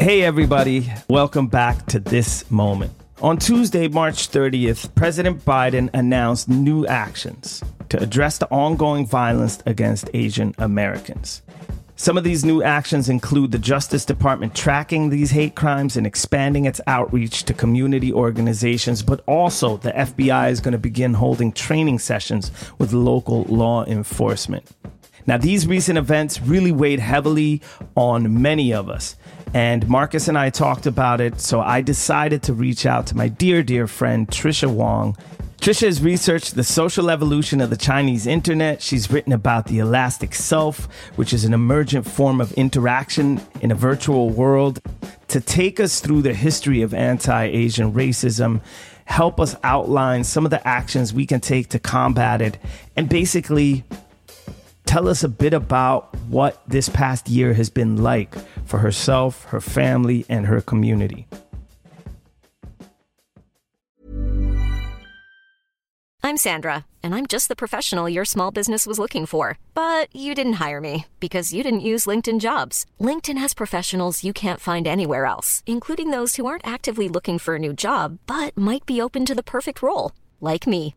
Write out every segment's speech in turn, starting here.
Hey, everybody. Welcome back to this moment. On Tuesday, March 30th, President Biden announced new actions to address the ongoing violence against Asian Americans. Some of these new actions include the Justice Department tracking these hate crimes and expanding its outreach to community organizations, but also the FBI is going to begin holding training sessions with local law enforcement. Now, these recent events really weighed heavily on many of us. And Marcus and I talked about it, so I decided to reach out to my dear, dear friend Tricia Wang. Tricia has researched the social evolution of the Chinese internet. She's written about the elastic self, which is an emergent form of interaction in a virtual world. To take us through the history of anti Asian racism, help us outline some of the actions we can take to combat it, and basically tell us a bit about what this past year has been like for herself, her family, and her community. I'm Sandra, and I'm just the professional your small business was looking for. But you didn't hire me because you didn't use LinkedIn jobs. LinkedIn has professionals you can't find anywhere else, including those who aren't actively looking for a new job but might be open to the perfect role, like me.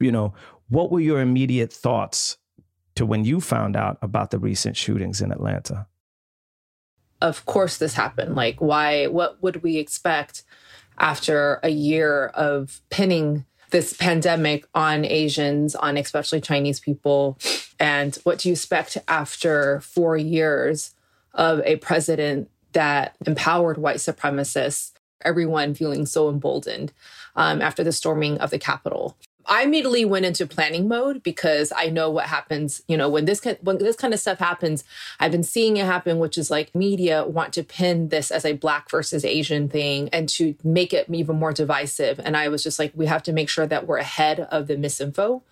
you know, what were your immediate thoughts to when you found out about the recent shootings in Atlanta? of course this happened. Like, why, what would we expect after a year of pinning this pandemic on Asians, on especially Chinese people? And what do you expect after four years of a president that empowered white supremacists, everyone feeling so emboldened um, after the storming of the Capitol? I immediately went into planning mode because I know what happens. You know, when this when this kind of stuff happens, I've been seeing it happen, which is like media want to pin this as a black versus Asian thing and to make it even more divisive. And I was just like, we have to make sure that we're ahead of the misinfo.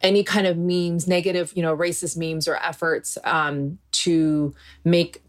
Any kind of memes, negative, you know, racist memes or efforts um, to make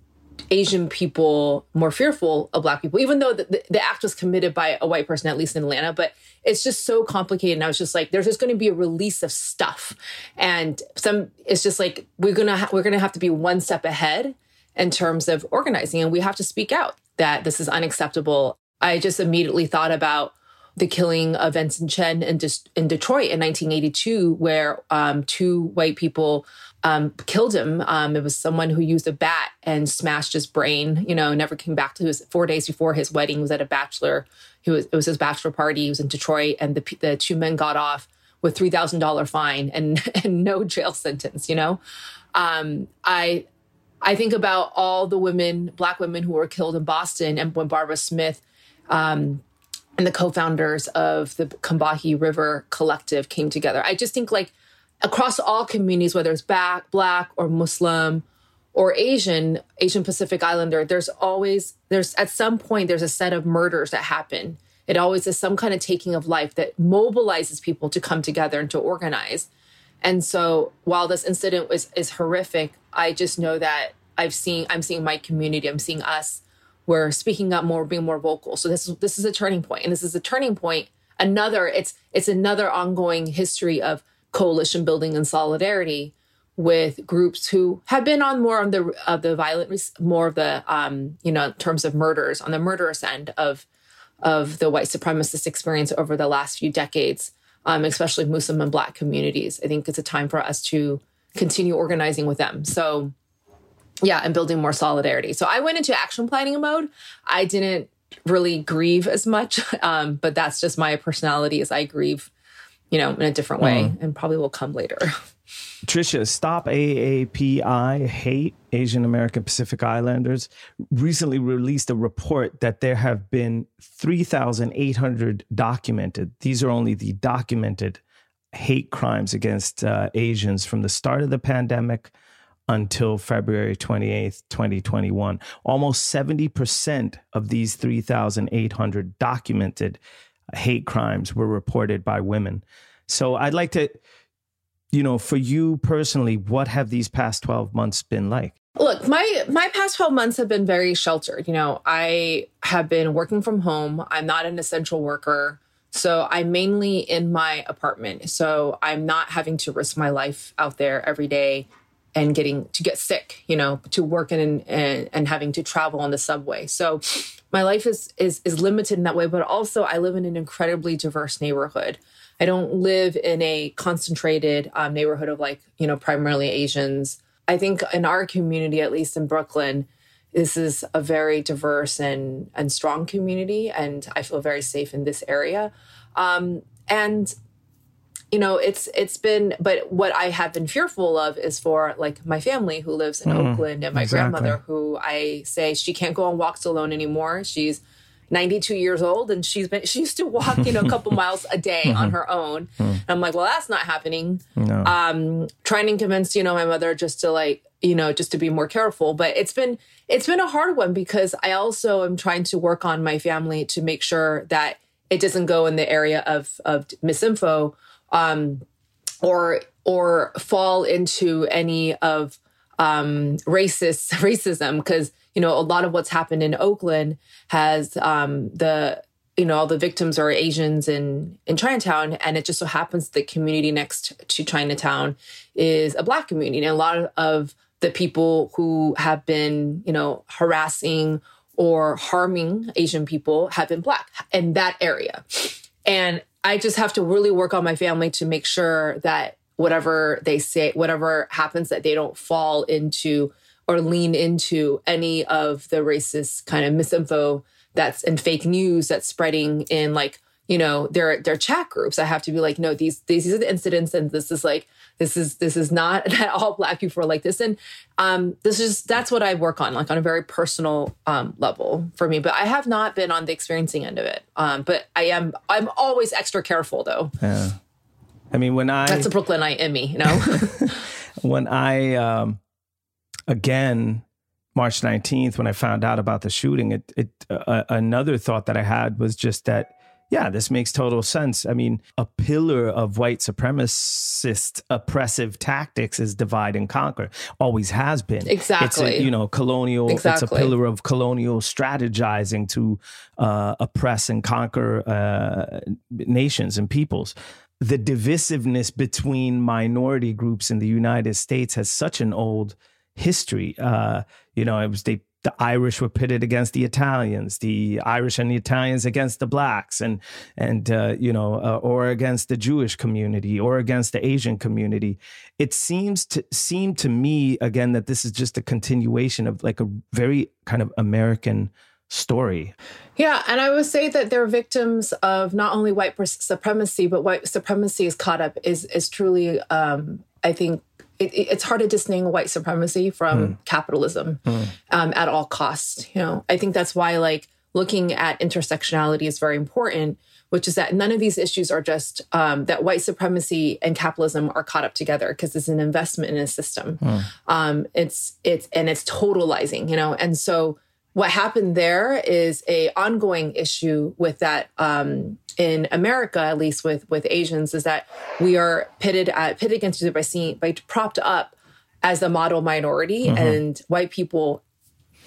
Asian people more fearful of Black people, even though the, the, the, act was committed by a white person, at least in Atlanta. But it's just so complicated. And I was just like, there's just going to be a release of stuff, and some. It's just like we're gonna ha- we're gonna have to be one step ahead in terms of organizing, and we have to speak out that this is unacceptable. I just immediately thought about the killing of Vincent Chin in, De- in Detroit in 1982, where um, two white people um, killed him. Um, it was someone who used a bat and smashed his brain. You know, never came back to his four days before his wedding. He was at a bachelor. He was it was his bachelor party. He was in Detroit, and the the two men got off with three thousand dollar fine and and no jail sentence. You know, um, I I think about all the women, black women who were killed in Boston, and when Barbara Smith. Um, and the co-founders of the Combahee River Collective came together. I just think like across all communities, whether it's black, black or Muslim or Asian, Asian Pacific Islander, there's always, there's at some point, there's a set of murders that happen. It always is some kind of taking of life that mobilizes people to come together and to organize. And so while this incident was is horrific, I just know that I've seen, I'm seeing my community, I'm seeing us, we're speaking up more, being more vocal. So this is this is a turning point. And this is a turning point. Another, it's it's another ongoing history of coalition building and solidarity with groups who have been on more of the of the violent more of the um you know in terms of murders on the murderous end of of the white supremacist experience over the last few decades um especially muslim and black communities. I think it's a time for us to continue organizing with them. So yeah and building more solidarity. So i went into action planning mode. I didn't really grieve as much um but that's just my personality as i grieve you know, in a different way, mm. and probably will come later. Tricia, Stop AAPI Hate Asian American Pacific Islanders recently released a report that there have been 3,800 documented. These are only the documented hate crimes against uh, Asians from the start of the pandemic until February 28th, 2021. Almost 70% of these 3,800 documented hate crimes were reported by women. So I'd like to you know, for you personally, what have these past 12 months been like? Look, my my past 12 months have been very sheltered. You know, I have been working from home. I'm not an essential worker. So I'm mainly in my apartment. So I'm not having to risk my life out there every day and getting to get sick, you know, to work and and, and having to travel on the subway. So my life is is is limited in that way, but also I live in an incredibly diverse neighborhood. I don't live in a concentrated um, neighborhood of like, you know, primarily Asians. I think in our community, at least in Brooklyn, this is a very diverse and, and strong community. And I feel very safe in this area. Um, and you know it's it's been but what i have been fearful of is for like my family who lives in mm, oakland and my exactly. grandmother who i say she can't go on walks alone anymore she's 92 years old and she's been she used to walk you know a couple miles a day mm-hmm. on her own mm. and i'm like well that's not happening no. um trying to convince you know my mother just to like you know just to be more careful but it's been it's been a hard one because i also am trying to work on my family to make sure that it doesn't go in the area of of misinfo um or or fall into any of um racist racism because you know, a lot of what's happened in Oakland has um, the you know all the victims are Asians in in Chinatown, and it just so happens the community next to Chinatown is a black community, and a lot of the people who have been you know harassing or harming Asian people have been black in that area, and I just have to really work on my family to make sure that whatever they say, whatever happens, that they don't fall into or lean into any of the racist kind of misinfo that's and fake news that's spreading in like you know their their chat groups. I have to be like no these these are the incidents and this is like this is this is not that all black people are like this. And um this is that's what i work on like on a very personal um level for me. But i have not been on the experiencing end of it. Um but i am i'm always extra careful though. Yeah. I mean when i that's a brooklynite in me you know? When i um again, March 19th, when I found out about the shooting, it, it uh, another thought that I had was just that, yeah, this makes total sense. I mean, a pillar of white supremacist oppressive tactics is divide and conquer. Always has been. Exactly. It's a, you know, colonial, exactly. it's a pillar of colonial strategizing to uh, oppress and conquer uh, nations and peoples the divisiveness between minority groups in the United States has such an old history. Uh, you know, it was they the Irish were pitted against the Italians, the Irish and the Italians against the blacks, and and uh, you know, uh, or against the Jewish community, or against the Asian community. It seems to seem to me again that this is just a continuation of like a very kind of American story. Yeah, and I would say that they're victims of not only white supremacy, but white supremacy is caught up is is truly, um, I think, it, it's hard to distinguish white supremacy from mm. capitalism mm. Um, at all costs. You know, I think that's why like looking at intersectionality is very important, which is that none of these issues are just um, that white supremacy and capitalism are caught up together because it's an investment in a system. Mm. Um, it's it's and it's totalizing, you know, and so what happened there is a ongoing issue with that um, in America, at least with with Asians, is that we are pitted at pitted against each other by seeing by propped up as the model minority, mm-hmm. and white people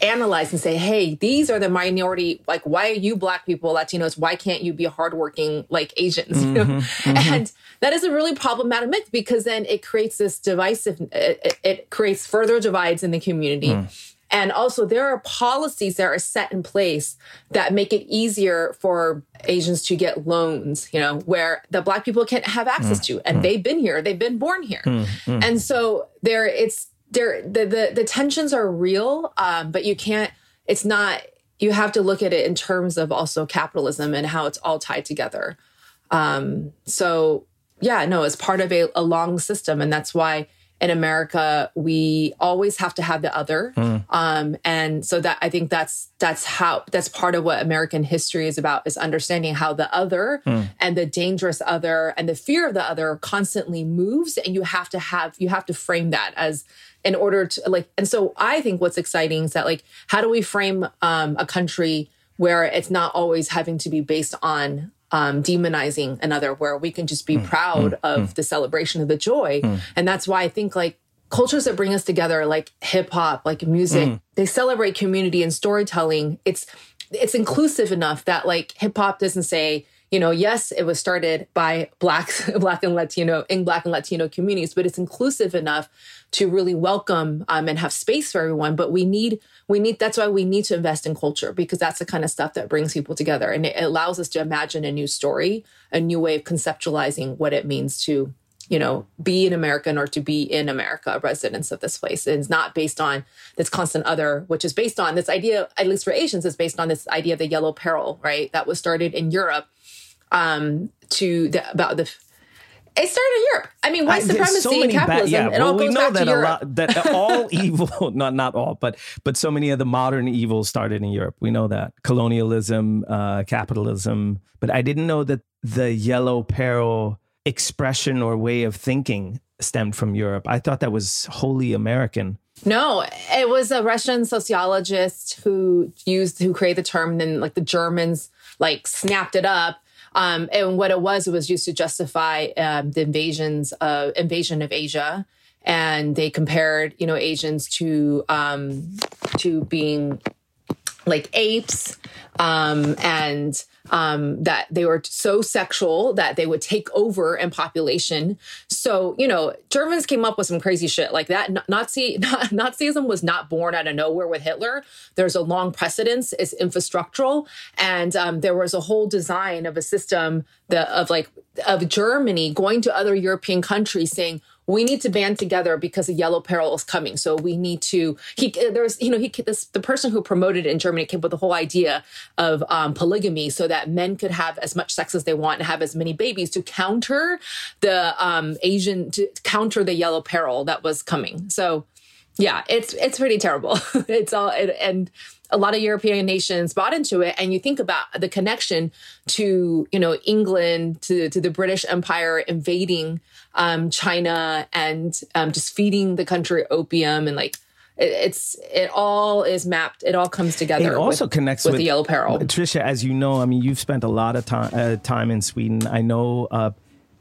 analyze and say, "Hey, these are the minority. Like, why are you Black people, Latinos? Why can't you be hardworking like Asians?" Mm-hmm. Mm-hmm. And that is a really problematic myth because then it creates this divisive. It, it creates further divides in the community. Mm and also, there are policies that are set in place that make it easier for Asians to get loans, you know, where the Black people can't have access mm, to. And mm. they've been here, they've been born here. Mm, mm. and so there, it's there, the, the, the tensions are real, um, but you can't, it's not, you have to look at it in terms of also capitalism and how it's all tied together. Um, so yeah, no, it's part of a, a long system. And that's why in America, we always have to have the other. Mm. Um, and so that I think that's that's how that's part of what American history is about is understanding how the other mm. and the dangerous other and the fear of the other constantly moves. And you have to have you have to frame that as in order to like and so I think what's exciting is that like how do we frame um, a country where it's not always having to be based on um, demonizing another, where we can just be mm, proud mm, of mm. the celebration of the joy. Mm. And that's why I think like cultures that bring us together, like hip hop, like music, mm. they celebrate community and storytelling. It's it's inclusive enough that like hip hop doesn't say you know, yes, it was started by black, black and Latino in black and Latino communities, but it's inclusive enough to really welcome um, and have space for everyone. But we need, we need, that's why we need to invest in culture because that's the kind of stuff that brings people together. And it allows us to imagine a new story, a new way of conceptualizing what it means to, you know, be an American or to be in America, residents of this place. It's not based on this constant other, which is based on this idea, at least for Asians, is based on this idea of the yellow peril, right? That was started in Europe um, to the, about the it started in Europe. I mean, white I, supremacy so and capitalism. Ba- yeah, it well, all goes we know back that to a Europe. lot that all evil, not not all, but but so many of the modern evils started in Europe. We know that colonialism, uh, capitalism. But I didn't know that the yellow peril expression or way of thinking stemmed from Europe. I thought that was wholly American. No, it was a Russian sociologist who used who created the term, and then like the Germans like snapped it up um, and what it was, it was used to justify um, the invasions of invasion of Asia. And they compared, you know, Asians to um, to being like apes um, and um, that they were so sexual that they would take over in population. So, you know, Germans came up with some crazy shit like that. Nazi Nazism was not born out of nowhere with Hitler. There's a long precedence. It's infrastructural, and um, there was a whole design of a system that of like of Germany going to other European countries saying we need to band together because a yellow peril is coming. So we need to. He there's you know he this the person who promoted it in Germany came with the whole idea of um, polygamy so that men could have as much sex as they want and have as many babies to counter the um, Asian to counter the yellow peril that was coming. So yeah, it's it's pretty terrible. it's all and a lot of European nations bought into it. And you think about the connection to, you know, England, to, to the British Empire invading um, China and um, just feeding the country opium and like, it's it all is mapped. It all comes together. It also with, connects with, with, the yellow peril. Tricia, as you know, I mean, you've spent a lot of time uh, time in Sweden. I know. Uh,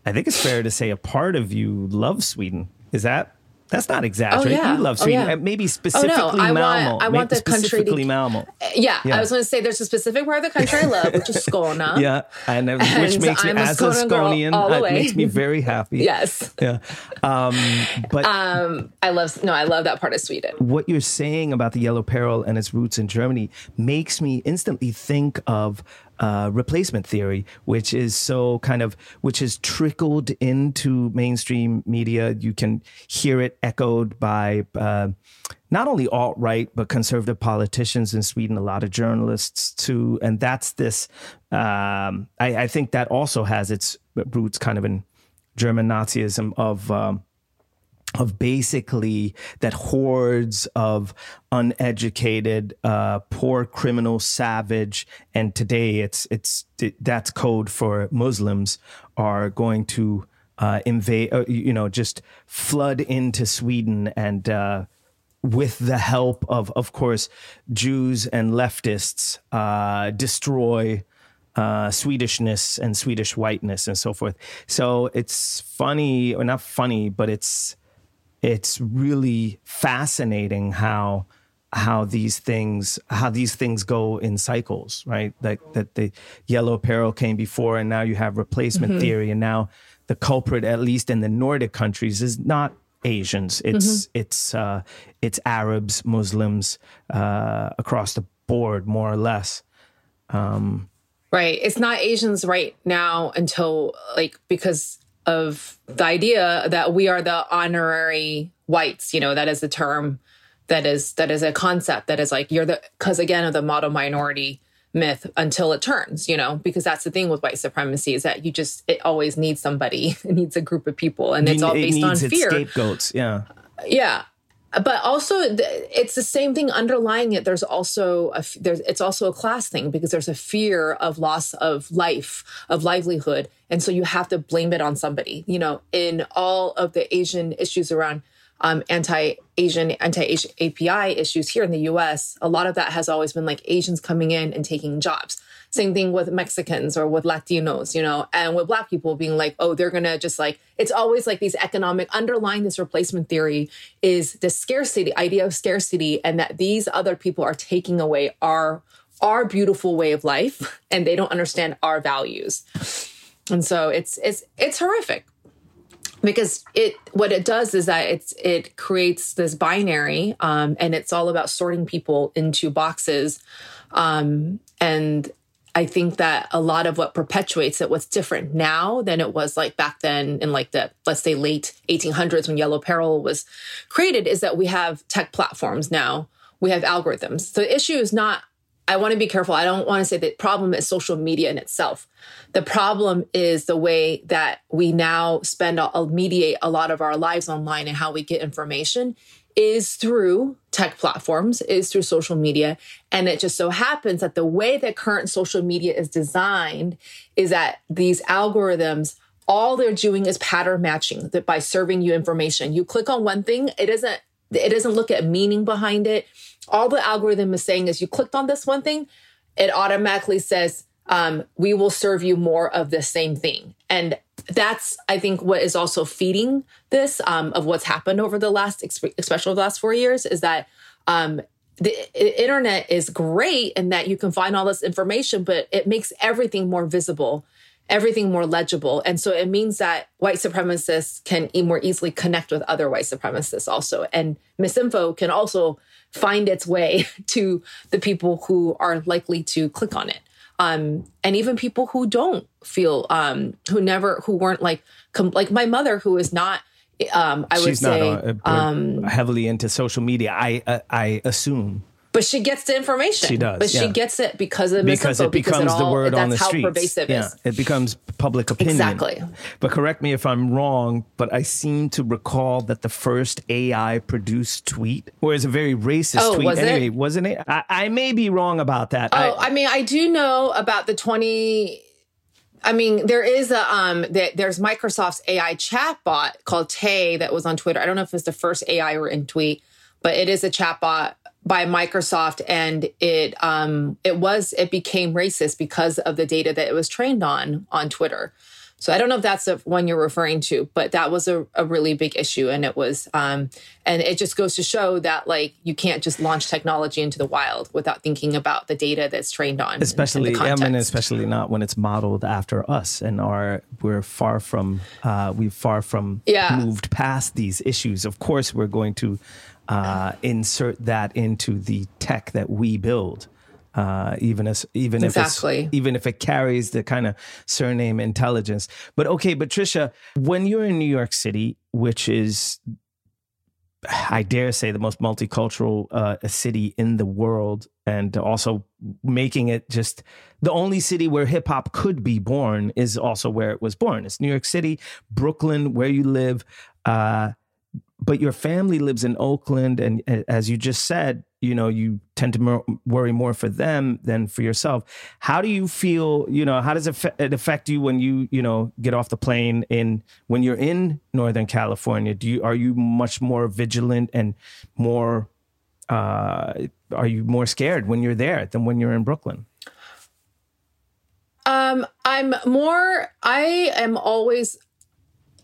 I think it's fair to say a part of you loves Sweden. Is that that's not exaggerating. Oh, yeah. You love Sweden. Oh, yeah. Maybe specifically oh, no. I Malmo. Want, I want the country to, Malmo. Yeah, yeah, I was going to say there's a specific part of the country I love, which is Skåne. yeah, and, uh, which makes me, as a Skånian, uh, it makes me very happy. yes. Yeah. Um, but um, I love, no, I love that part of Sweden. What you're saying about the Yellow Peril and its roots in Germany makes me instantly think of uh, replacement theory, which is so kind of which has trickled into mainstream media. You can hear it echoed by uh, not only alt right but conservative politicians in Sweden, a lot of journalists too, and that's this. Um, I, I, think that also has its roots kind of in German Nazism of. Um, of basically that hordes of uneducated, uh, poor criminal, savage, and today it's it's that's code for Muslims are going to uh, invade, uh, you know, just flood into Sweden and. Uh, with the help of, of course, Jews and leftists, uh, destroy uh, Swedishness and Swedish whiteness and so forth. So it's funny, or not funny, but it's it's really fascinating how how these things how these things go in cycles right? Like that the yellow peril came before and now you have replacement mm-hmm. theory. And now the culprit at least in the nordic countries is not asians. It's mm-hmm. it's uh, it's arabs muslims uh, across the board more or less. Um, right. It's not asians right now until like because of the idea that we are the honorary whites you know that is the term that is that is a concept that is like you're the because again of the model minority myth until it turns, you know, because that's the thing with white supremacy is that you just it always needs somebody, it needs a group of people, and it's all based on fear. Scapegoats, yeah, yeah. But also, it's the same thing underlying it. There's also a there's it's also a class thing because there's a fear of loss of life, of livelihood, and so you have to blame it on somebody. You know, in all of the Asian issues around um, anti-Asian, anti-Asian API issues here in the U.S., a lot of that has always been like Asians coming in and taking jobs. Same thing with Mexicans or with Latinos, you know, and with Black people being like, oh, they're gonna just like. It's always like these economic underlying this replacement theory is the scarcity idea of scarcity, and that these other people are taking away our our beautiful way of life, and they don't understand our values. And so it's it's it's horrific because it what it does is that it's it creates this binary um, and it's all about sorting people into boxes. Um, and i think that a lot of what perpetuates it what's different now than it was like back then in like the let's say late 1800s when yellow peril was created is that we have tech platforms now. We have algorithms. So the issue is not I want to be careful. I don't want to say the problem is social media in itself. The problem is the way that we now spend, uh, mediate a lot of our lives online and how we get information is through tech platforms, is through social media. And it just so happens that the way that current social media is designed is that these algorithms, all they're doing is pattern matching that by serving you information. You click on one thing, it doesn't, it doesn't look at meaning behind it all the algorithm is saying is you clicked on this one thing, it automatically says, um, we will serve you more of the same thing. And that's, I think, what is also feeding this um, of what's happened over the last, especially the last four years, is that um, the internet is great in that you can find all this information, but it makes everything more visible, everything more legible. And so it means that white supremacists can more easily connect with other white supremacists also. And misinfo can also find its way to the people who are likely to click on it. Um, and even people who don't feel, um, who never, who weren't like, com- like my mother, who is not, um, I would She's say, not uh, um, heavily into social media. I, uh, I assume but she gets the information. She does, but yeah. she gets it because of the because it becomes because it all, the word on the how streets. pervasive yeah, is. it becomes public opinion. Exactly. But correct me if I'm wrong. But I seem to recall that the first AI produced tweet was a very racist oh, tweet. Was anyway, it? wasn't it? I, I, may be wrong about that. Oh, I, I mean, I do know about the twenty. I mean, there is a um that there's Microsoft's AI chatbot called Tay that was on Twitter. I don't know if it's the first AI written tweet, but it is a chatbot by Microsoft, and it um, it was it became racist because of the data that it was trained on on Twitter. So I don't know if that's the one you're referring to, but that was a, a really big issue, and it was um, and it just goes to show that like you can't just launch technology into the wild without thinking about the data that's trained on. Especially, and, and I mean, especially not when it's modeled after us, and our we're far from uh, we've far from yeah. moved past these issues. Of course, we're going to uh, insert that into the tech that we build. Uh, even as even exactly. if it's, even if it carries the kind of surname intelligence. But okay, Patricia, when you're in New York City, which is I dare say the most multicultural uh, city in the world, and also making it just the only city where hip hop could be born is also where it was born. It's New York City, Brooklyn, where you live. Uh, but your family lives in Oakland, and as you just said, you know you tend to worry more for them than for yourself. How do you feel? You know, how does it, it affect you when you you know get off the plane in when you're in Northern California? Do you are you much more vigilant and more? Uh, are you more scared when you're there than when you're in Brooklyn? Um, I'm more. I am always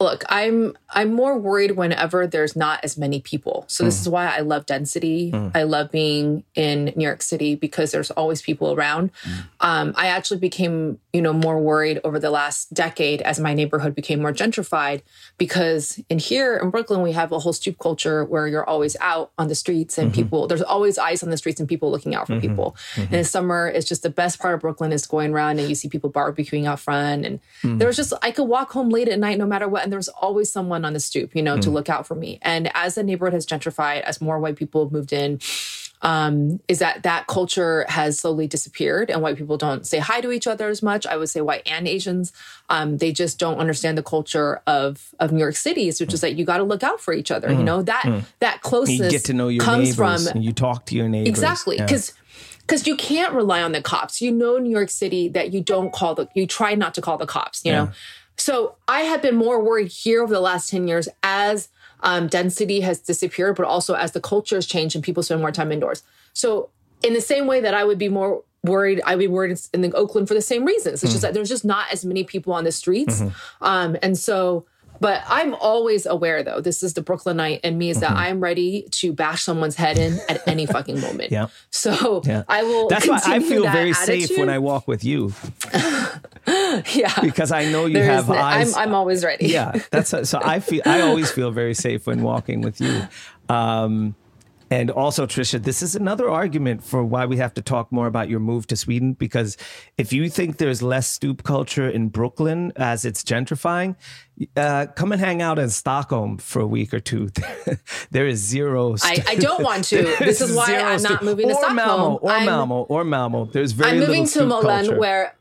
look i'm i'm more worried whenever there's not as many people so this mm. is why i love density mm. i love being in new york city because there's always people around mm. um, i actually became you know more worried over the last decade as my neighborhood became more gentrified because in here in brooklyn we have a whole stoop culture where you're always out on the streets and mm-hmm. people there's always eyes on the streets and people looking out for mm-hmm. people mm-hmm. and in summer it's just the best part of brooklyn is going around and you see people barbecuing out front and mm. there's just i could walk home late at night no matter what there's always someone on the stoop, you know, mm. to look out for me. And as the neighborhood has gentrified, as more white people have moved in, um, is that that culture has slowly disappeared and white people don't say hi to each other as much. I would say white and Asians, um, they just don't understand the culture of of New York City's, which is that you got to look out for each other. Mm. You know that mm. that closeness you get to know your comes neighbors from you talk to your neighbors exactly because. Yeah because you can't rely on the cops. You know, New York City, that you don't call the, you try not to call the cops, you yeah. know? So I have been more worried here over the last 10 years as um, density has disappeared, but also as the culture has changed and people spend more time indoors. So, in the same way that I would be more worried, I'd be worried in the Oakland for the same reasons. It's mm. just that there's just not as many people on the streets. Mm-hmm. Um, and so, but I'm always aware, though, this is the Brooklynite and me, is that mm-hmm. I'm ready to bash someone's head in at any fucking moment. Yeah. So yeah. I will. That's why I feel very attitude. safe when I walk with you. yeah. Because I know you there have eyes. I'm, I'm always ready. yeah. That's a, so I feel I always feel very safe when walking with you. Um, and also, Tricia, this is another argument for why we have to talk more about your move to Sweden. Because if you think there's less stoop culture in Brooklyn as it's gentrifying, uh, come and hang out in Stockholm for a week or two. there is zero. I, I, don't want to. this is why I'm not moving to Stockholm. Malmo, or I'm, Malmo, or Malmo. There's very I'm moving to where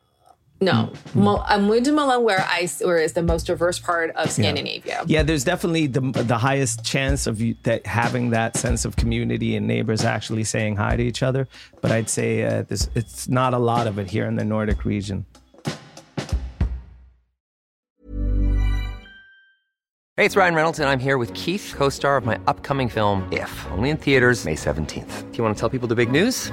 no, mm. I'm moving to Malmö, where I where is the most diverse part of Scandinavia. Yeah, yeah there's definitely the the highest chance of you, that having that sense of community and neighbors actually saying hi to each other. But I'd say uh, this, it's not a lot of it here in the Nordic region. Hey, it's Ryan Reynolds, and I'm here with Keith, co-star of my upcoming film If, only in theaters May 17th. Do you want to tell people the big news?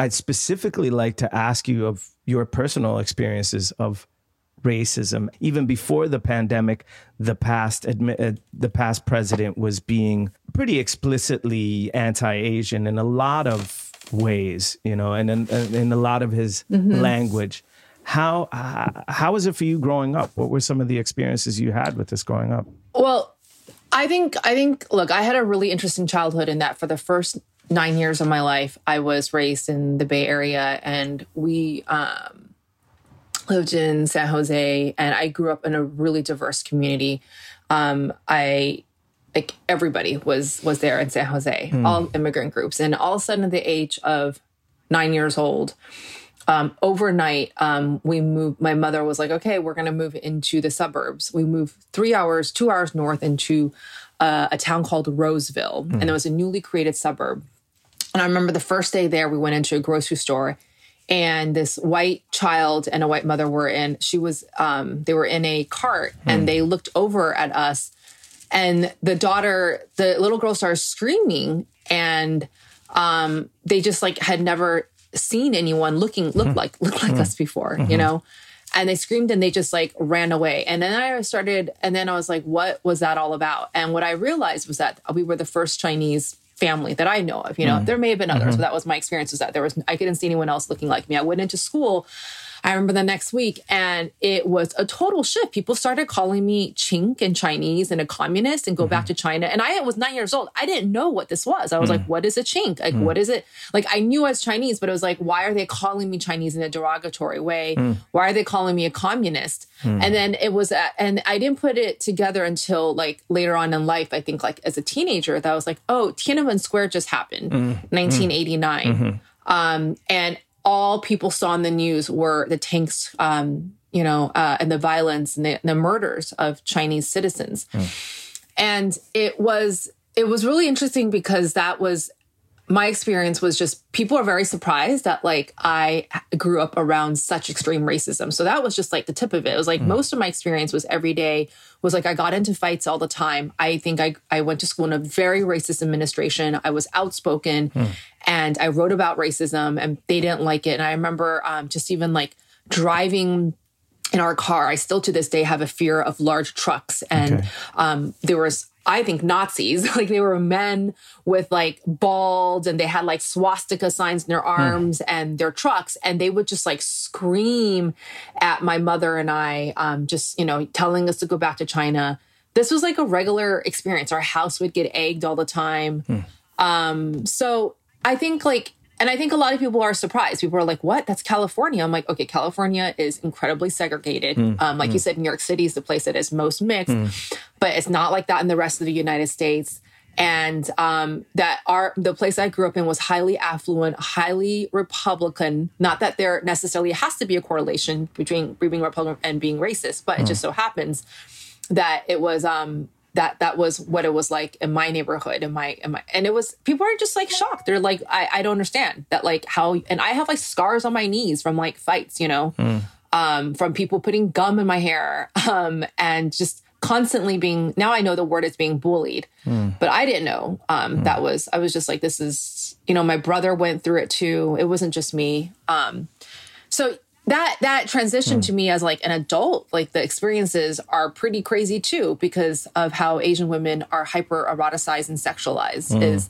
I'd specifically like to ask you of your personal experiences of racism. Even before the pandemic, the past admi- uh, the past president was being pretty explicitly anti-Asian in a lot of ways, you know, and in, in a lot of his mm-hmm. language. How uh, how was it for you growing up? What were some of the experiences you had with this growing up? Well, I think I think look, I had a really interesting childhood in that for the first nine years of my life, I was raised in the Bay Area and we um, lived in San Jose. And I grew up in a really diverse community. Um, I like everybody was was there in San Jose, mm. all immigrant groups, and all of a sudden, at the age of nine years old, um, overnight, um, we moved. My mother was like, "Okay, we're going to move into the suburbs." We moved three hours, two hours north into uh, a town called Roseville, mm. and it was a newly created suburb. And I remember the first day there, we went into a grocery store and this white child and a white mother were in, she was, um, they were in a cart hmm. and they looked over at us. And the daughter, the little girl started screaming and um, they just like had never seen anyone looking, look hmm. like, look like hmm. us before, you mm-hmm. know? and they screamed and they just like ran away. And then I started, and then I was like, what was that all about? And what I realized was that we were the first Chinese family that I know of. You know, mm. there may have been others, mm-hmm. but that was my experience. Was that there was I couldn't see anyone else looking like me. I went into school I remember the next week and it was a total shift. People started calling me chink and Chinese and a communist and go mm-hmm. back to China. And I was nine years old. I didn't know what this was. I was mm like, what is a chink? Like, mm what is it? Like, I knew I was Chinese, but it was like, why are they calling me Chinese in a derogatory way? Mm. Why are they calling me a communist? Mm. And then it was, and I didn't put it together until like later on in life. I think like as a teenager, that I was like, oh, Tiananmen Square just happened, 1989. Mm. Mm-hmm. Um, and all people saw in the news were the tanks, um, you know, uh, and the violence and the, the, murders of Chinese citizens. Mm. And it was it was really interesting because that was my experience was just people are very surprised that like I grew up around such extreme racism. So that was just like the tip of it. It was like mm. most of my experience was every day was like I got into fights all the time. I think I I went to school in a very racist administration. I was outspoken mm. And I wrote about racism and they didn't like it. And I remember um, just even like driving in our car, I still to this day have a fear of large trucks. And okay. um, there was I think Nazis. Like they were men with like bald and they had like swastika signs in their hmm. arms hmm. and their trucks. And they would just like scream at my mother and I, um, just, you know, telling us to go back to China. This was like a regular experience. Our house would get egged all the time. Hmm. Um, so I think like and I think a lot of people are surprised. People are like, what? That's California. I'm like, okay, California is incredibly segregated. Mm, um, like mm. you said, New York City is the place that is most mixed, mm. but it's not like that in the rest of the United States. And um, that our the place I grew up in was highly affluent, highly Republican. Not that there necessarily has to be a correlation between being Republican and being racist, but it just mm. so happens that it was um, that that was what it was like in my neighborhood in my in my and it was people are just like shocked they're like i i don't understand that like how and i have like scars on my knees from like fights you know mm. um from people putting gum in my hair um and just constantly being now i know the word is being bullied mm. but i didn't know um mm. that was i was just like this is you know my brother went through it too it wasn't just me um so that that transition mm. to me as like an adult like the experiences are pretty crazy too because of how asian women are hyper eroticized and sexualized mm. is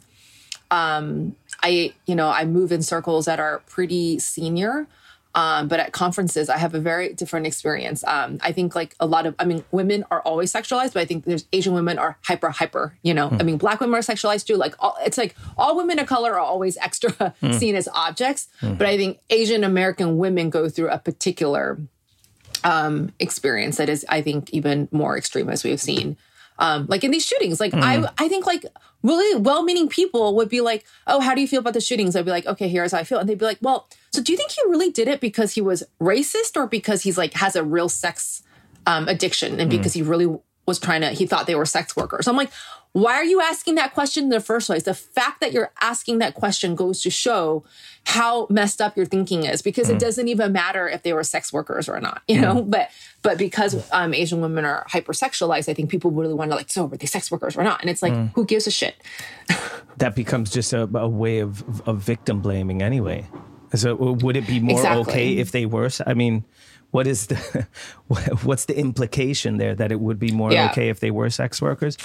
um i you know i move in circles that are pretty senior um, but at conferences, I have a very different experience. Um, I think like a lot of, I mean, women are always sexualized, but I think there's Asian women are hyper, hyper, you know, mm. I mean, black women are sexualized too. Like all, it's like all women of color are always extra mm. seen as objects. Mm. But I think Asian American women go through a particular um, experience that is, I think, even more extreme as we have seen um, like in these shootings. Like mm. I, I think like really well-meaning people would be like, "Oh, how do you feel about the shootings?" I'd be like, "Okay, here's how I feel," and they'd be like, "Well, so do you think he really did it because he was racist or because he's like has a real sex um, addiction and mm. because he really was trying to he thought they were sex workers?" I'm like, why are you asking that question in the first place? The fact that you're asking that question goes to show how messed up your thinking is because mm. it doesn't even matter if they were sex workers or not, you know? Mm. But but because um, Asian women are hypersexualized, I think people really want to like, so were they sex workers or not? And it's like, mm. who gives a shit? that becomes just a, a way of, of victim blaming anyway. So would it be more exactly. okay if they were? I mean, what is the what's the implication there that it would be more yeah. okay if they were sex workers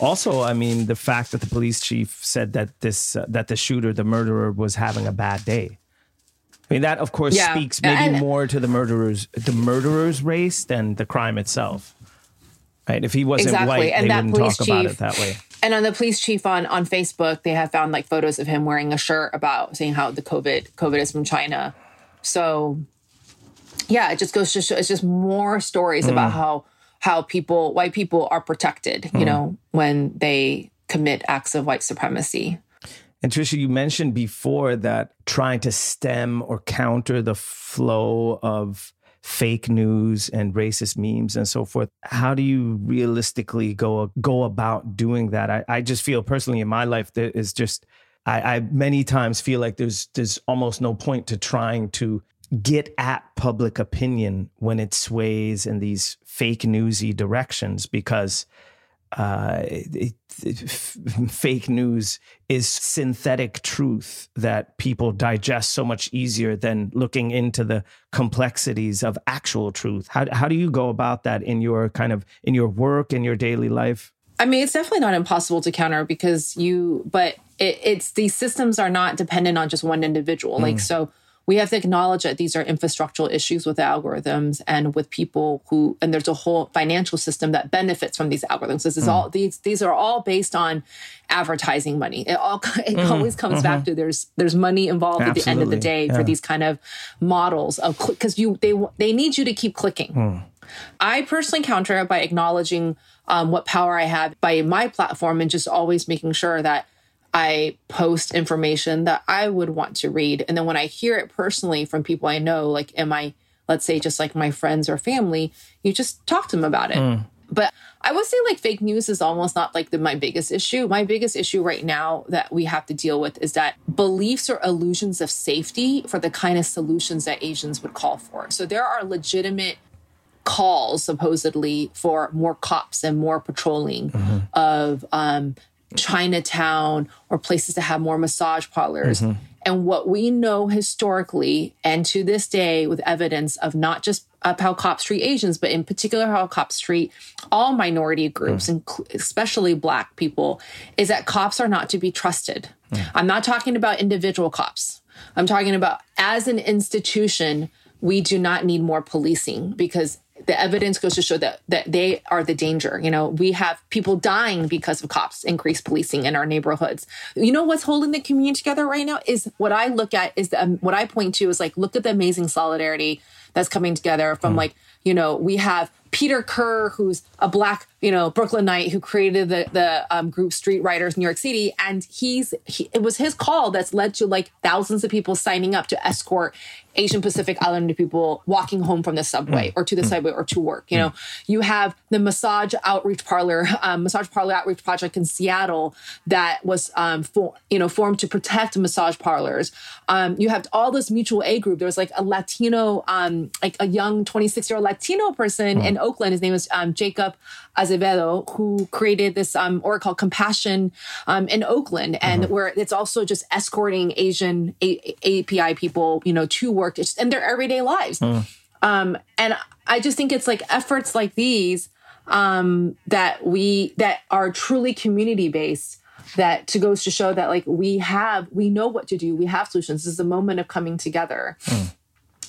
also i mean the fact that the police chief said that this uh, that the shooter the murderer was having a bad day i mean that of course yeah. speaks maybe and, more to the murderer's the murderer's race than the crime itself right if he wasn't exactly. white and they wouldn't talk chief, about it that way and on the police chief on on facebook they have found like photos of him wearing a shirt about saying how the covid covid is from china so yeah, it just goes to show it's just more stories mm. about how how people white people are protected, you mm. know, when they commit acts of white supremacy. And Tricia, you mentioned before that trying to stem or counter the flow of fake news and racist memes and so forth. How do you realistically go go about doing that? I, I just feel personally in my life there is just I, I many times feel like there's there's almost no point to trying to get at public opinion when it sways in these fake newsy directions because uh, it, it, fake news is synthetic truth that people digest so much easier than looking into the complexities of actual truth. How, how do you go about that in your kind of in your work in your daily life? I mean, it's definitely not impossible to counter because you, but it, it's these systems are not dependent on just one individual. Mm. Like, so we have to acknowledge that these are infrastructural issues with algorithms and with people who and there's a whole financial system that benefits from these algorithms. This is mm. all these these are all based on advertising money. It all it mm, always comes back mm-hmm. to there's there's money involved at the end of the day Yeah. for these kind of models of because you they they need you to keep clicking. Mm. I personally counter it by acknowledging um, what power I have by my platform and just always making sure that I post information that I would want to read. And then when I hear it personally from people I know, like, am I, let's say, just like my friends or family, you just talk to them about it. But I would say like fake news is almost not like the, my biggest issue. My biggest issue right now that we have to deal with is that beliefs or illusions of safety for the kind of solutions that Asians would call for. So there are legitimate calls supposedly for more cops and more patrolling of um, Chinatown or places to have more massage parlors. Mm-hmm. And what we know historically, and to this day, with evidence of not just of how cops treat Asians, but in particular how cops treat all minority groups, mm. and especially Black people, is that cops are not to be trusted. Mm. I'm not talking about individual cops. I'm talking about as an institution, we do not need more policing because the evidence goes to show that that they are the danger. You know, we have people dying because of cops, increased policing in our neighborhoods. You know what's holding the community together right now is what I look at is the, um, what I point to is like look at the amazing solidarity that's coming together from like you know we have Peter Kerr, who's a black, you know, Brooklynite who created the the um, group Street Riders New York City, and he's he, it was his call that's led to like thousands of people signing up to escort Asian Pacific Islander people walking home from the subway or to the subway or to work. You know, you have the massage outreach parlor, um, massage parlor outreach project in Seattle that was um, for, you know formed to protect massage parlors. Um, you have all this mutual aid group. There was like a Latino, um, like a young 26 year old Latino person in Oakland. His name was um, Jacob Azevedo, who created this um, org called Compassion um, in Oakland, and where it's also just escorting Asian A- API people, you know, to work in their everyday lives. Um, and I just think it's like efforts like these um, that we that are truly community based. That to goes to show that like we have we know what to do. We have solutions. This is a moment of coming together.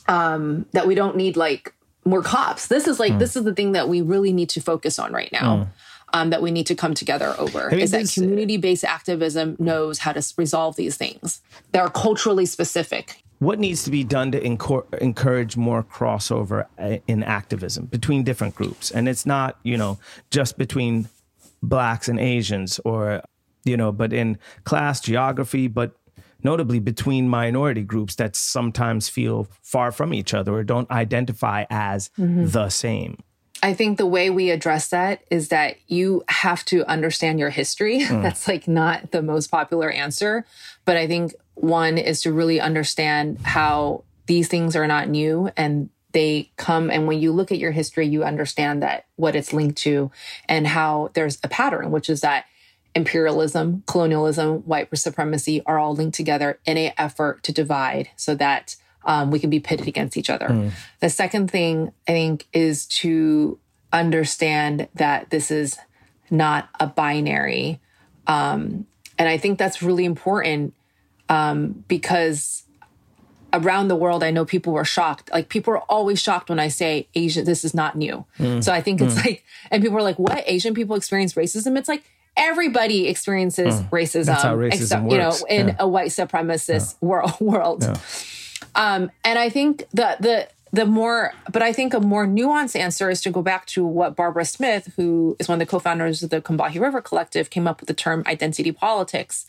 Um, that we don't need like more cops. This is like this is the thing that we really need to focus on right now. Um, that we need to come together over mean, is that community based activism knows how to resolve these things that are culturally specific. What needs to be done to encor- encourage more crossover uh, in activism between different groups? And it's not, you know, just between blacks and Asians or, you know, but in class, geography, but notably between minority groups that sometimes feel far from each other or don't identify as mm-hmm. the same. I think the way we address that is that you have to understand your history. Mm. That's like not the most popular answer. But I think one is to really understand how these things are not new and they come. And when you look at your history, you understand that what it's linked to and how there's a pattern, which is that imperialism, colonialism, white supremacy are all linked together in an effort to divide so that um, we can be pitted against each other. The second thing I think is to understand that this is not a binary. Um, and I think that's really important um, because around the world, I know people were shocked. Like people are always shocked when I say Asian, this is not new. So I think it's like, and people are like, what? Asian people experience racism? It's like, everybody experiences racism, That's how racism except, you know, in Yeah. a white supremacist world. world. Um, and I think the the the more, but I think a more nuanced answer is to go back to what Barbara Smith, who is one of the co-founders of the Combahee River Collective, came up with the term identity politics.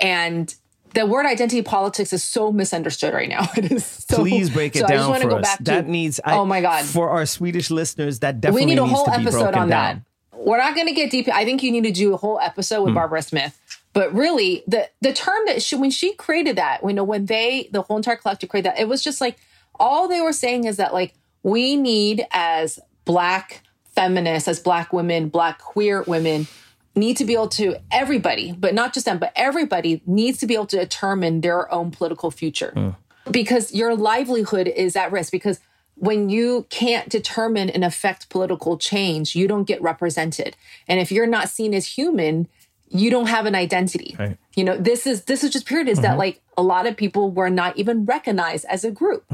And the word identity politics is so misunderstood right now. It is so. Please break it so I just down for go us. back to- that needs. I, oh my god! For our Swedish listeners, that definitely we need a needs whole to be episode broken on down. that. We're not going to get deep. I think you need to do a whole episode Hmm. with Barbara Smith. But really, the the term that she when she created that, you know, when they the whole entire collective created that, it was just like all they were saying is that like we need as black feminists, as black women, black queer women, need to be able to everybody, but not just them, but everybody needs to be able to determine their own political future. Because your livelihood is at risk because when you can't determine and affect political change, you don't get represented. And if you're not seen as human, you don't have an identity. Right. You know, this is this is just period is that like a lot of people were not even recognized as a group.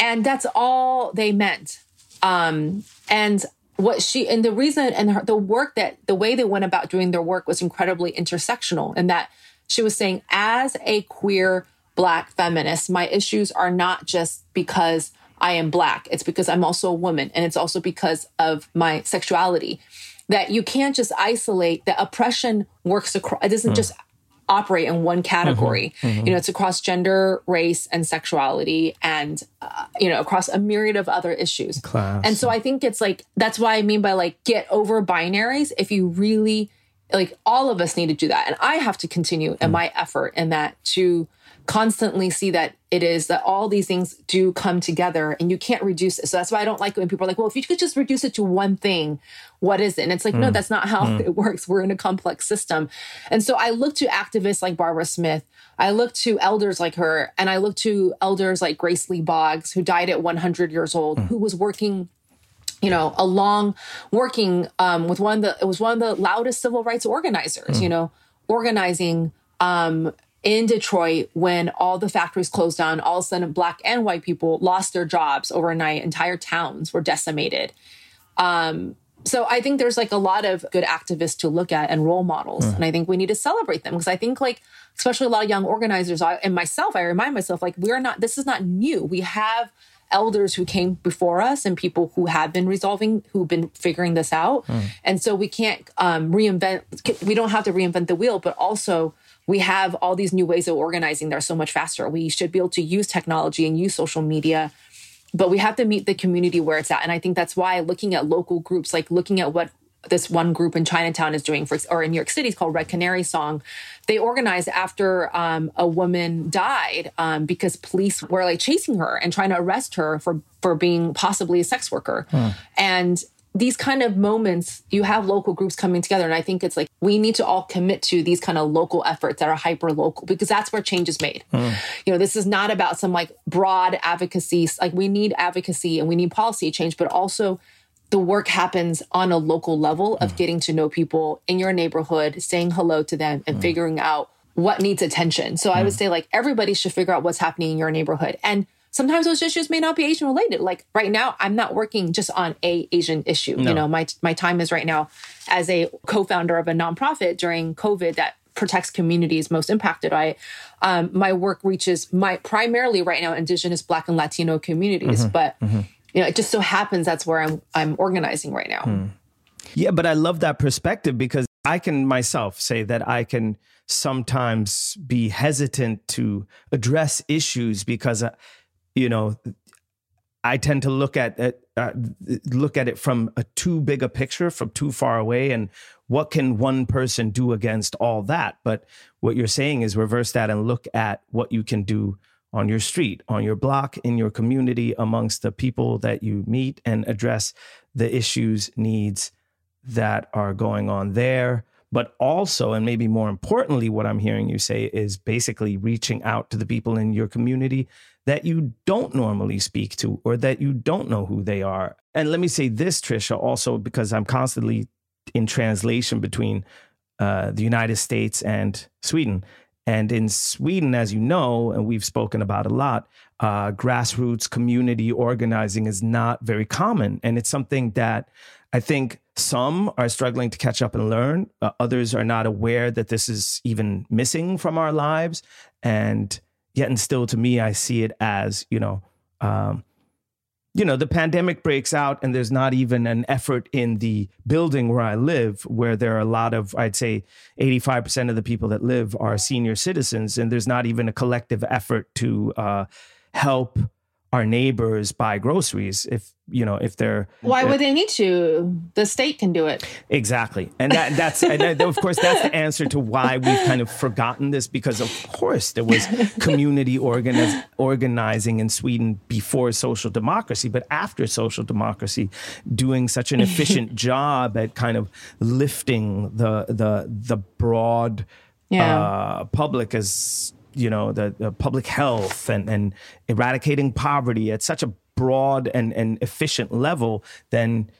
And that's all they meant. Um and what she and the reason and her, the work that the way they went about doing their work was incredibly intersectional and that she was saying as a queer black feminist my issues are not just because I am black. It's because I'm also a woman. And it's also because of my sexuality that you can't just isolate that oppression works across it doesn't mm. just operate in one category. Mm-hmm. Mm-hmm. You know it's across gender race and sexuality and uh, you know across a myriad of other issues. Class. and so i think it's like that's why i mean by like get over binaries if you really like all of us need to do that. And i have to continue in mm. my effort in that to constantly see that it is that all these things do come together and you can't reduce it. So that's why i don't like when people are like well if you could just reduce it to one thing what is it? And it's like no that's not how it works. We're in a complex system. And so i look to activists like barbara smith. I look to elders like her. And i look to elders like grace lee boggs who died at 100 years old who was working you know, along working um, with one of the it was one of the loudest civil rights organizers, you know, organizing um, in Detroit when all the factories closed down, all of a sudden black and white people lost their jobs overnight, entire towns were decimated. Um, so I think there's like a lot of good activists to look at and role models. And I think we need to celebrate them because I think like, especially a lot of young organizers I, and myself, I remind myself like, we're not, this is not new. We have elders who came before us and people who have been resolving, who've been figuring this out. And so we can't um, reinvent, we don't have to reinvent the wheel, but also we have all these new ways of organizing that are so much faster. We should be able to use technology and use social media but we have to meet the community where it's at. And I think that's why looking at local groups, like looking at what this one group in Chinatown is doing for, or in New York City, is called Red Canary Song. They organized after um, a woman died um, because police were like chasing her and trying to arrest her for for being possibly a sex worker. And these kind of moments, you have local groups coming together, and I think it's like we need to all commit to these kind of local efforts that are hyper local because that's where change is made. Hmm. You know, this is not about some like broad advocacy. Like we need advocacy and we need policy change, but also the work happens on a local level of hmm. getting to know people in your neighborhood, saying hello to them, and hmm. figuring out what needs attention. So I would say like everybody should figure out what's happening in your neighborhood. And sometimes those issues may not be Asian related. Like right now, I'm not working just on a Asian issue. You know, my my time is right now as a co-founder of a nonprofit during COVID that protects communities most impacted by it. Um, my work reaches my primarily right now Indigenous, Black, and Latino communities, but you know, it just so happens that's where I'm I'm organizing right now. Yeah, but I love that perspective because I can myself say that I can sometimes be hesitant to address issues because, uh, you know, I tend to look at it, uh, look at it from a too big a picture, from too far away, and what can one person do against all that? But what you're saying is reverse that and look at what you can do on your street, on your block, in your community, amongst the people that you meet, and address the issues, needs that are going on there. But also, and maybe more importantly, what I'm hearing you say is basically reaching out to the people in your community that you don't normally speak to or that you don't know who they are. And let me say this, Tricia, also because I'm constantly in translation between uh, the United States and Sweden. And in Sweden, as you know, and we've spoken about a lot, uh, grassroots community organizing is not very common. And it's something that I think some are struggling to catch up and learn. Uh, others are not aware that this is even missing from our lives. And yet, and still, to me, I see it as, you know, um, you know, the pandemic breaks out and there's not even an effort in the building where I live, where there are a lot of, I'd say 85% of the people that live are senior citizens. And there's not even a collective effort to uh, help our neighbors buy groceries if you know if they're Why would they need to? The state can do it. exactly and that that's and that, of course that's the answer to why we've kind of forgotten this because of course there was community organiz- organizing in Sweden before social democracy but after social democracy doing such an efficient job at kind of lifting the the the broad Yeah. uh, public as you know the, the public health and and eradicating poverty at such a broad and and efficient level then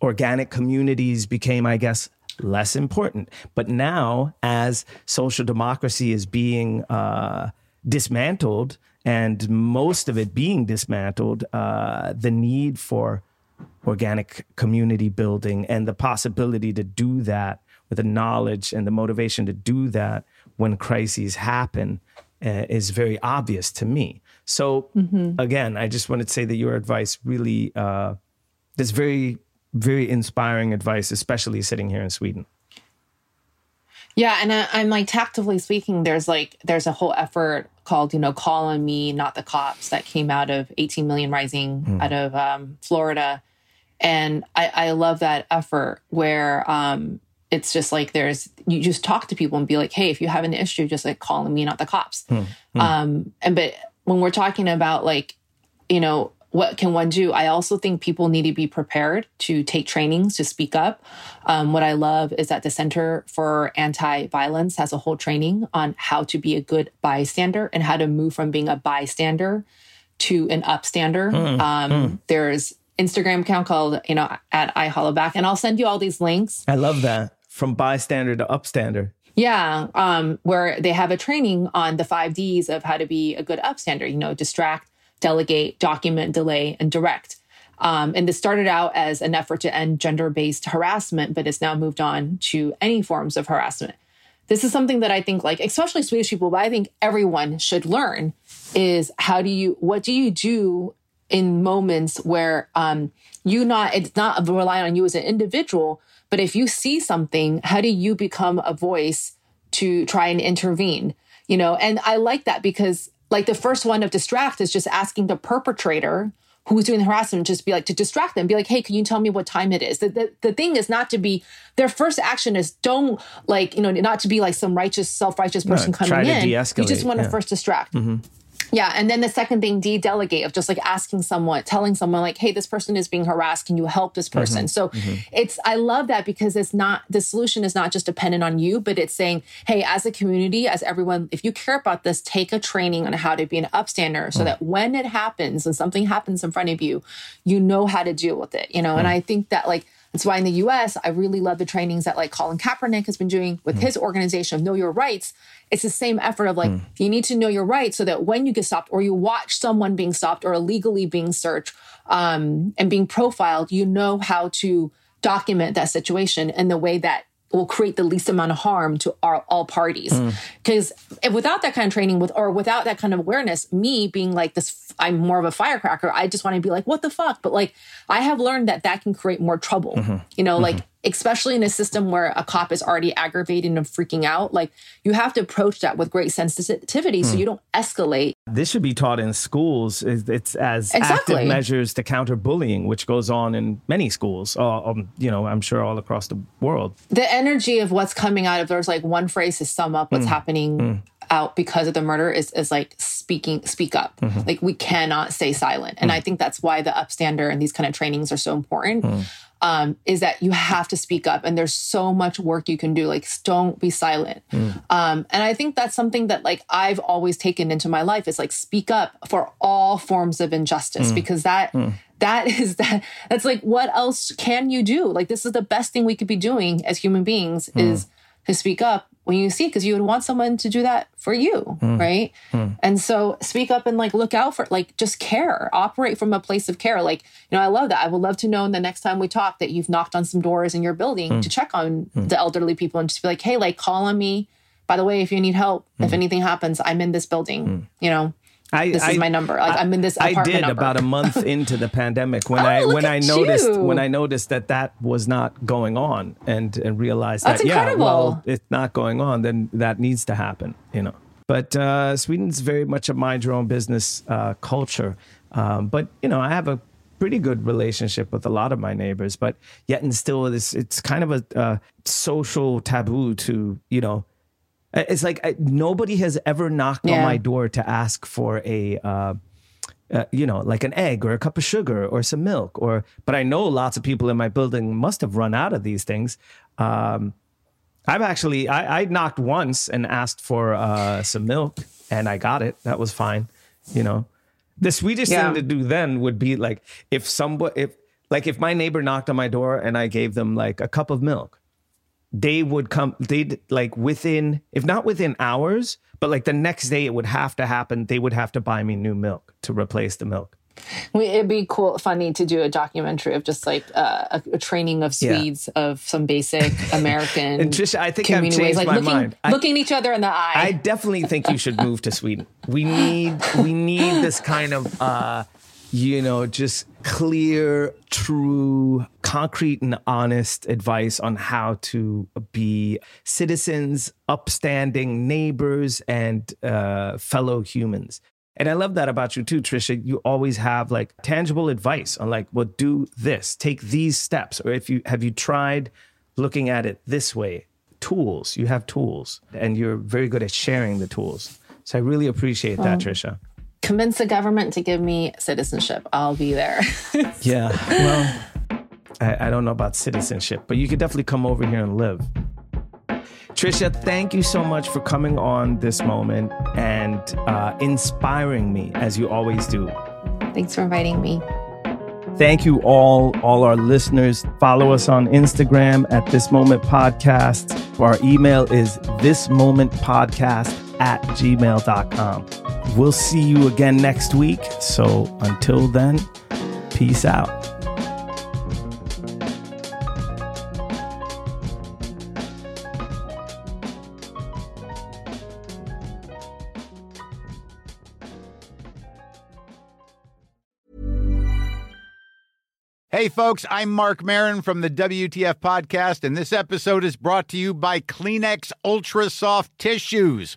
organic communities became i guess less important. But now, as social democracy is being uh, dismantled, and most of it being dismantled, uh, the need for organic community building and the possibility to do that with the knowledge and the motivation to do that when crises happen uh, is very obvious to me. So mm-hmm. again, I just wanted to say that your advice really uh, is very, very inspiring advice, especially sitting here in Sweden. Yeah, and I, am like tactically speaking, there's like there's a whole effort called you know call on me, not the cops that came out of 18 million rising mm. out of um, Florida, and I, I love that effort where um, it's just like there's you just talk to people and be like, hey, if you have an issue, just like call me, not the cops. Mm. Mm. Um, and but when we're talking about like you know what can one do? I also think people need to be prepared to take trainings to speak up. Um, what I love is that the Center for Anti Violence has a whole training on how to be a good bystander and how to move from being a bystander to an upstander. Mm, um, mm. There's Instagram account called, you know, at I Holla Back, and I'll send you all these links. I love that from bystander to upstander. Yeah, um, where they have a training on the five Ds of how to be a good upstander. You know, distract, delegate, document, delay, and direct. Um, and this started out as an effort to end gender based harassment, but it's now moved on to any forms of harassment. This is something that I think, like, especially Swedish people, but I think everyone should learn is how do you, what do you do in moments where um, you not, it's not relying on you as an individual, but if you see something, how do you become a voice to try and intervene? You know, and I like that because like the first one of distract is just asking the perpetrator who's doing the harassment just be like to distract them be like hey can you tell me what time it is the, the, the thing is not to be their first action is don't like you know not to be like some righteous self-righteous person no, coming in you just want to yeah. first distract mm-hmm. Yeah. And then the second thing, de delegate of just like asking someone, telling someone, like, hey, this person is being harassed. Can you help this person? Mm-hmm. So mm-hmm. it's, I love that because it's not, the solution is not just dependent on you, but it's saying, hey, as a community, as everyone, if you care about this, take a training on how to be an upstander so mm. that when it happens and something happens in front of you, you know how to deal with it, you know? Mm. And I think that like, that's why in the US, I really love the trainings that like Colin Kaepernick has been doing with mm. his organization of Know Your Rights. It's the same effort of like, mm. you need to know your rights so that when you get stopped or you watch someone being stopped or illegally being searched um, and being profiled, you know how to document that situation in the way that will create the least amount of harm to our, all parties. Because mm. without that kind of training, with or without that kind of awareness, me being like this, I'm more of a firecracker. I just want to be like, what the fuck? But like, I have learned that that can create more trouble. Mm-hmm. You know, mm-hmm. like especially in a system where a cop is already aggravated and freaking out, like you have to approach that with great sensitivity mm. so you don't escalate. This should be taught in schools. It's as exactly. active measures to counter bullying, which goes on in many schools. Uh, um, you know, I'm sure all across the world. The energy of what's coming out of there's like one phrase to sum up what's mm. happening. Mm. Out because of the murder is, is like speaking, speak up. Mm-hmm. Like we cannot stay silent. And hmm. I think that's why the upstander and these kind of trainings are so important hmm um, is that you have to speak up and there's so much work you can do like don't be silent mm. um, and i think that's something that like i've always taken into my life is like speak up for all forms of injustice mm. because that mm. that is that that's like what else can you do like this is the best thing we could be doing as human beings mm. is to speak up when you see because you would want someone to do that for you mm. right mm. and so speak up and like look out for like just care operate from a place of care like you know i love that i would love to know in the next time we talk that you've knocked on some doors in your building mm. to check on hmm. the elderly people and just be like hey like call on me by the way if you need help if hmm. anything happens i'm in this building hmm. you know I, this I, is my number. Like I, am in this. I did number. about a month into the pandemic when oh, I when I noticed you. when I noticed that that was not going on and and realized That's that incredible. yeah well it's not going on then that needs to happen you know. But uh, Sweden's very much a mind your own business uh, culture. Um, but you know I have a pretty good relationship with a lot of my neighbors, but yet and still it's it's kind of a, a social taboo to you know it's like I, nobody has ever knocked yeah. on my door to ask for a, uh, uh, you know, like an egg or a cup of sugar or some milk. Or, but I know lots of people in my building must have run out of these things. Um, I've actually, I, I, knocked once and asked for uh, some milk, and I got it. That was fine. You know, the sweetest yeah. thing to do then would be like if somebody, if like if my neighbor knocked on my door and I gave them like a cup of milk they would come they'd like within if not within hours but like the next day it would have to happen they would have to buy me new milk to replace the milk It'd be cool, funny to do a documentary of just like uh, a, a, training of Swedes yeah. of some basic American. and just, I think I've changed ways, like my looking, mind. looking each other in the eye. I definitely think you should move to Sweden. We need we need this kind of uh, you know just clear, true, concrete, and honest advice on how to be citizens, upstanding neighbors, and uh, fellow humans. And I love that about you too, Tricia. You always have like tangible advice on like, well, do this, take these steps. Or if you have you tried looking at it this way, tools, you have tools and you're very good at sharing the tools. So I really appreciate that, um, Tricia. Convince the government to give me citizenship. I'll be there. yeah. Well, I, I don't know about citizenship, but you could definitely come over here and live. Tricia, thank you so much for coming on this moment and uh, inspiring me as you always do. Thanks for inviting me. Thank you all, all our listeners. Follow us on Instagram at This Moment Podcast. Our email is thismomentpodcast at gmail.com. We'll see you again next week. So until then, peace out. Hey, folks, I'm Marc Maron from the WTF Podcast, and this episode is brought to you by Kleenex Ultra Soft Tissues